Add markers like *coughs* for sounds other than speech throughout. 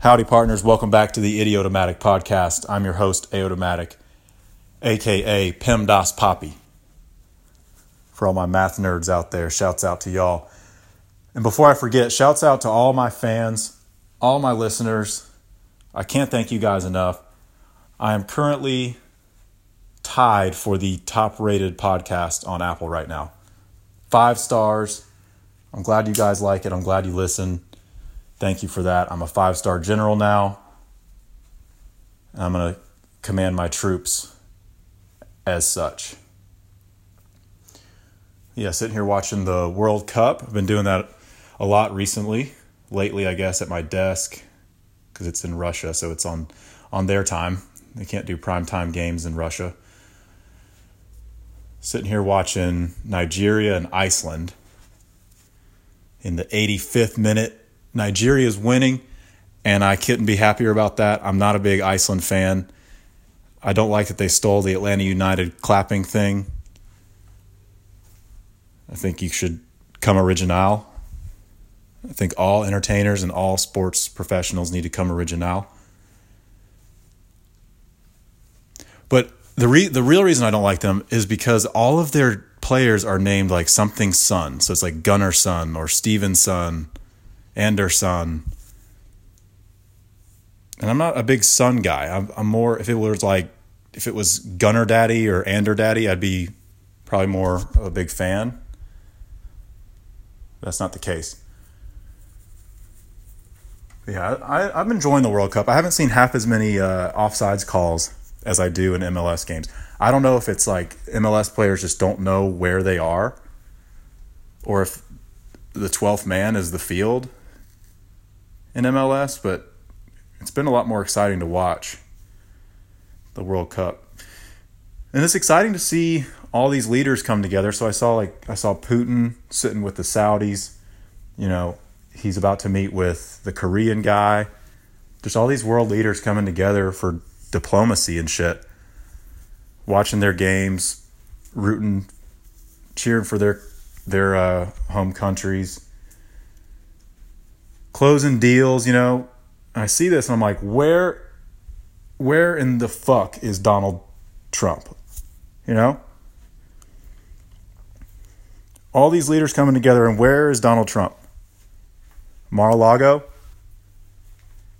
Howdy, partners. Welcome back to the Idiotomatic Podcast. I'm your host, AOdumatic, aka PEMDAS Poppy. For all my math nerds out there, shouts out to y'all. And before I forget, shouts out to all my fans, all my listeners. I can't thank you guys enough. I am currently tied for the top rated podcast on Apple right now. Five stars. I'm glad you guys like it. I'm glad you listen. Thank you for that. I'm a five star general now. I'm going to command my troops as such. Yeah, sitting here watching the World Cup. I've been doing that a lot recently. Lately, I guess, at my desk because it's in Russia, so it's on on their time. They can't do prime time games in Russia. Sitting here watching Nigeria and Iceland in the 85th minute Nigeria is winning, and I couldn't be happier about that. I'm not a big Iceland fan. I don't like that they stole the Atlanta United clapping thing. I think you should come original. I think all entertainers and all sports professionals need to come original. But the re- the real reason I don't like them is because all of their players are named like something son. So it's like Gunnar son or Steven son Anderson. And I'm not a big Son guy. I'm, I'm more, if it was like, if it was Gunner Daddy or Ander Daddy, I'd be probably more of a big fan. That's not the case. Yeah, I, I'm enjoying the World Cup. I haven't seen half as many uh, offsides calls as I do in MLS games. I don't know if it's like MLS players just don't know where they are or if the 12th man is the field in MLS, but it's been a lot more exciting to watch the World Cup. And it's exciting to see all these leaders come together. So I saw like I saw Putin sitting with the Saudis, you know, he's about to meet with the Korean guy. There's all these world leaders coming together for diplomacy and shit. Watching their games, rooting, cheering for their their uh, home countries closing deals, you know. I see this and I'm like, where where in the fuck is Donald Trump? You know? All these leaders coming together and where is Donald Trump? Mar-a-Lago?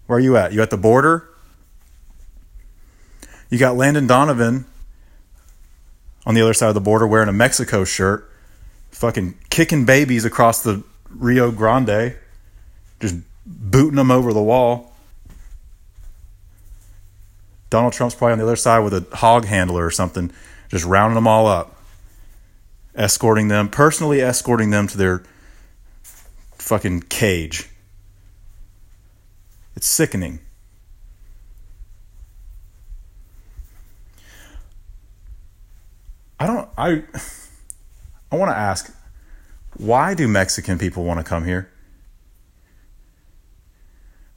Where are you at? You at the border? You got Landon Donovan on the other side of the border wearing a Mexico shirt, fucking kicking babies across the Rio Grande just booting them over the wall. Donald Trump's probably on the other side with a hog handler or something, just rounding them all up, escorting them, personally escorting them to their fucking cage. It's sickening. I don't I I want to ask why do Mexican people want to come here?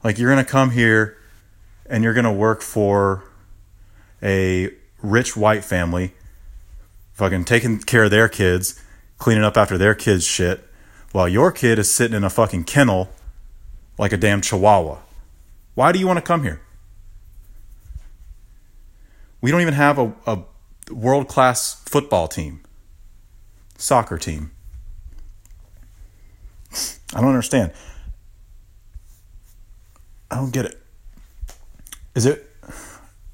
Like you're going to come here and you're going to work for a rich white family, fucking taking care of their kids, cleaning up after their kids' shit, while your kid is sitting in a fucking kennel like a damn chihuahua. Why do you want to come here? We don't even have a, a world class football team, soccer team. I don't understand. I don't get it. Is it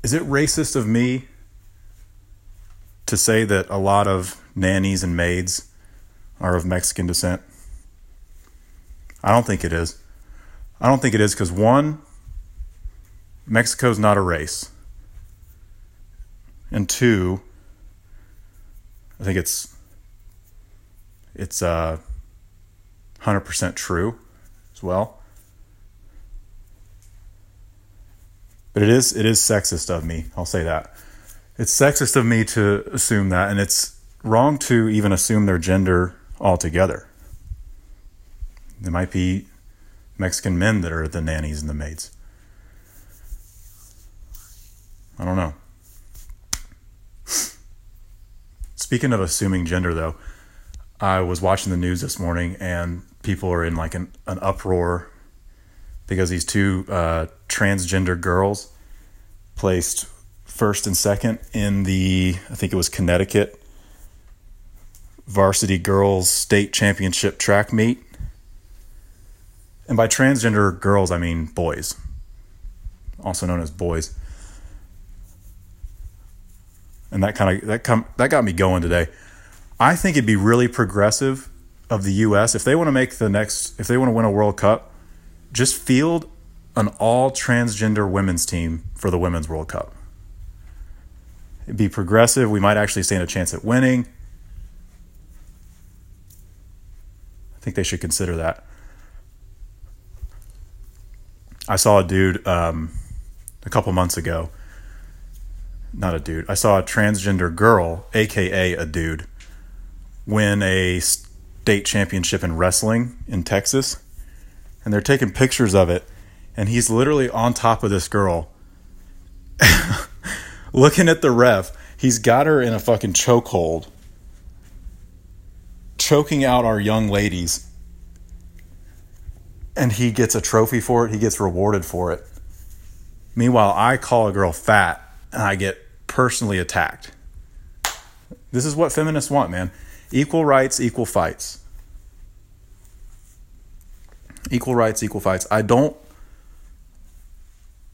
is it racist of me to say that a lot of nannies and maids are of Mexican descent? I don't think it is. I don't think it is because one, Mexico's not a race. And two, I think it's it's uh 100% true as well. But it is it is sexist of me. I'll say that. It's sexist of me to assume that, and it's wrong to even assume their gender altogether. There might be Mexican men that are the nannies and the maids. I don't know. Speaking of assuming gender, though, I was watching the news this morning and people are in like an, an uproar because these two uh, transgender girls placed first and second in the, I think it was Connecticut varsity girls state championship track meet. And by transgender girls, I mean boys, also known as boys. And that kind of that come that got me going today. I think it'd be really progressive of the US if they want to make the next if they want to win a World Cup, just field an all transgender women's team for the Women's World Cup. It'd be progressive. We might actually stand a chance at winning. I think they should consider that. I saw a dude um, a couple months ago. Not a dude. I saw a transgender girl, aka a dude, win a state championship in wrestling in Texas. And they're taking pictures of it. And he's literally on top of this girl, *laughs* looking at the ref. He's got her in a fucking chokehold choking out our young ladies and he gets a trophy for it, he gets rewarded for it. Meanwhile, I call a girl fat and I get personally attacked. This is what feminists want, man. Equal rights, equal fights. Equal rights, equal fights. I don't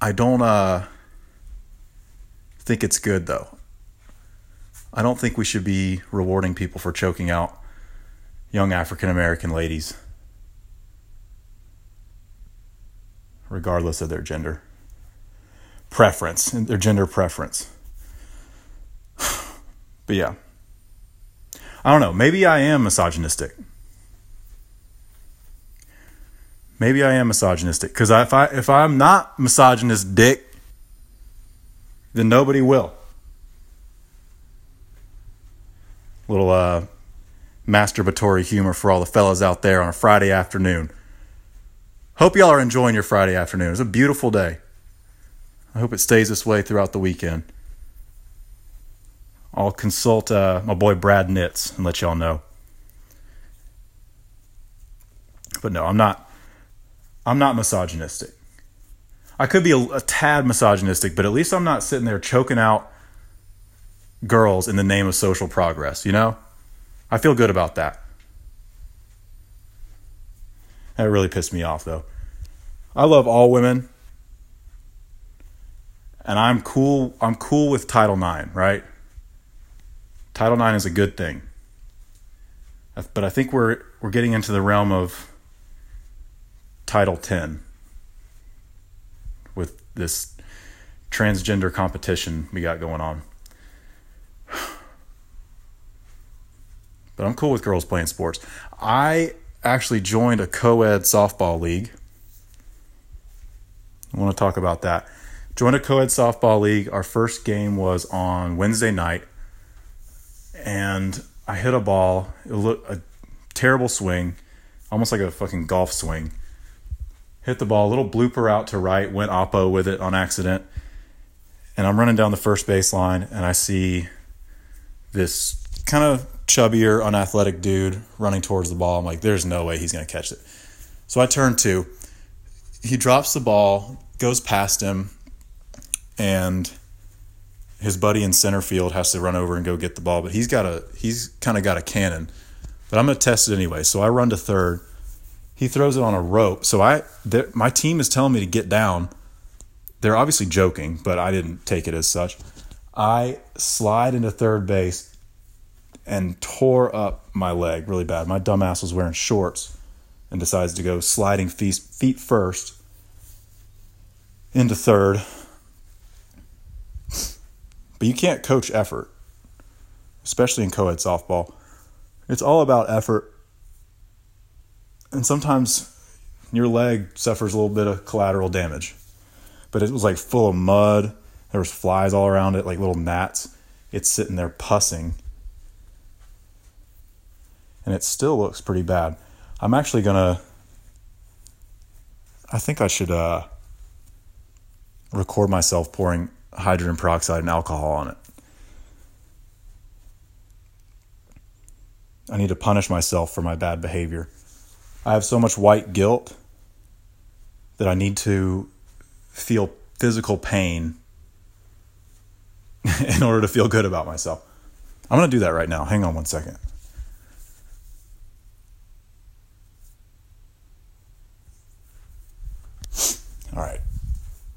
I don't uh think it's good though. I don't think we should be rewarding people for choking out young African American ladies, regardless of their gender preference, and their gender preference. *sighs* But yeah, I don't know. Maybe I am misogynistic. Maybe I am misogynistic because if I if I'm not misogynist, dick, then nobody will. Little uh, masturbatory humor for all the fellas out there on a Friday afternoon. Hope y'all are enjoying your Friday afternoon. It's a beautiful day. I hope it stays this way throughout the weekend. I'll consult uh, my boy Brad Nitz and let y'all know. But no, I'm not. I'm not misogynistic. I could be a, a tad misogynistic, but at least I'm not sitting there choking out girls in the name of social progress. You know. I feel good about that. That really pissed me off though. I love all women. And I'm cool I'm cool with Title IX, right? Title IX is a good thing. But I think we're we're getting into the realm of Title 10 with this transgender competition we got going on. *sighs* but I'm cool with girls playing sports. I actually joined a co ed softball league. I want to talk about that. Joined a co ed softball league. Our first game was on Wednesday night, and I hit a ball, it looked a terrible swing, almost like a fucking golf swing. Hit the ball, a little blooper out to right, went oppo with it on accident. And I'm running down the first baseline, and I see this kind of chubbier, unathletic dude running towards the ball. I'm like, there's no way he's going to catch it. So I turn to. He drops the ball, goes past him, and his buddy in center field has to run over and go get the ball. But he's got a he's kind of got a cannon. But I'm going to test it anyway. So I run to third. He throws it on a rope. So I my team is telling me to get down. They're obviously joking, but I didn't take it as such. I slide into third base and tore up my leg really bad. My dumbass was wearing shorts and decides to go sliding feet, feet first into third. But you can't coach effort, especially in co ed softball. It's all about effort. And sometimes your leg suffers a little bit of collateral damage. But it was like full of mud. There was flies all around it, like little gnats. It's sitting there pussing and it still looks pretty bad. I'm actually gonna. I think I should uh, record myself pouring hydrogen peroxide and alcohol on it. I need to punish myself for my bad behavior. I have so much white guilt that I need to feel physical pain *laughs* in order to feel good about myself. I'm going to do that right now. Hang on one second. All right.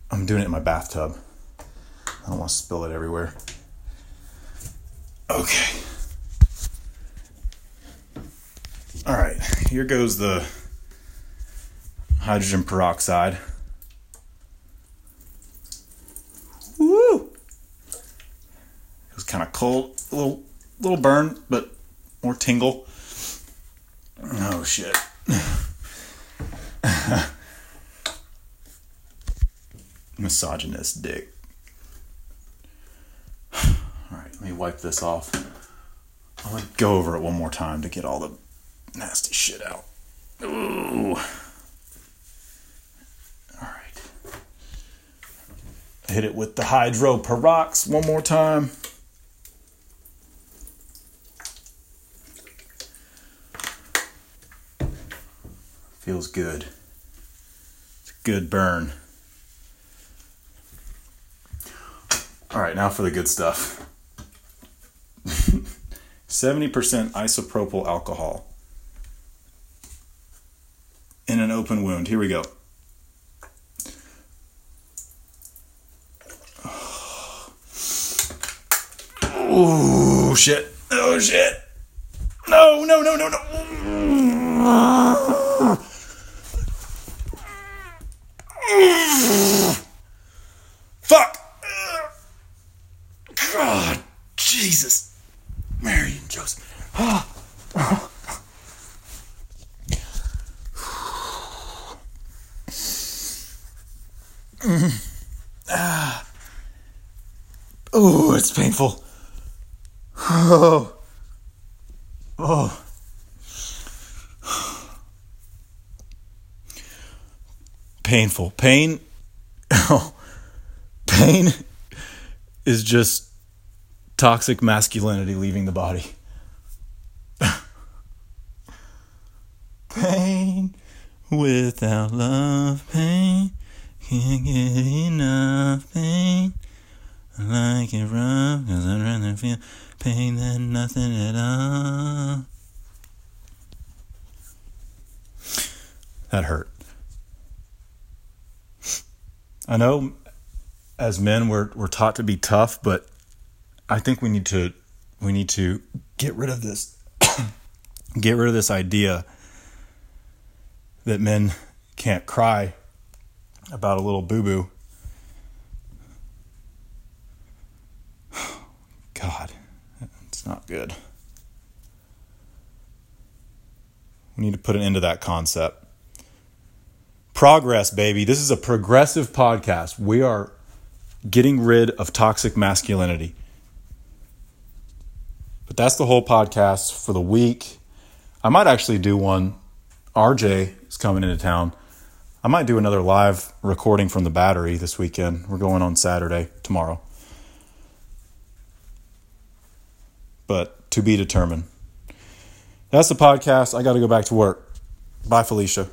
I'm doing it in my bathtub. I don't want to spill it everywhere. Okay. All right. Here goes the hydrogen peroxide. Woo! It was kind of cold, a little, little burn, but more tingle. Oh shit. *laughs* Misogynist dick. All right, let me wipe this off. I'm gonna go over it one more time to get all the nasty shit out. Ooh. All right. Hit it with the Hydro Perox one more time. Feels good. It's a good burn. All right, now for the good stuff. *laughs* 70% isopropyl alcohol in an open wound. Here we go. Oh shit. Oh shit. No, no, no, no, no. Fuck. God. Jesus. Mary and Joseph. Oh, Mm-hmm. Ah. it's painful. Oh. Oh. Painful. Pain. Oh. Pain is just toxic masculinity leaving the body. pain without love, pain can't get enough pain. I like it rough because I'd rather feel pain than nothing at all. That hurt. I know as men we're we're taught to be tough, but I think we need to we need to get rid of this *coughs* get rid of this idea that men can't cry about a little boo boo. *sighs* God, it's not good. We need to put an end to that concept. Progress, baby. This is a progressive podcast. We are getting rid of toxic masculinity. But that's the whole podcast for the week. I might actually do one. RJ is coming into town. I might do another live recording from the battery this weekend. We're going on Saturday, tomorrow. But to be determined. That's the podcast. I got to go back to work. Bye, Felicia.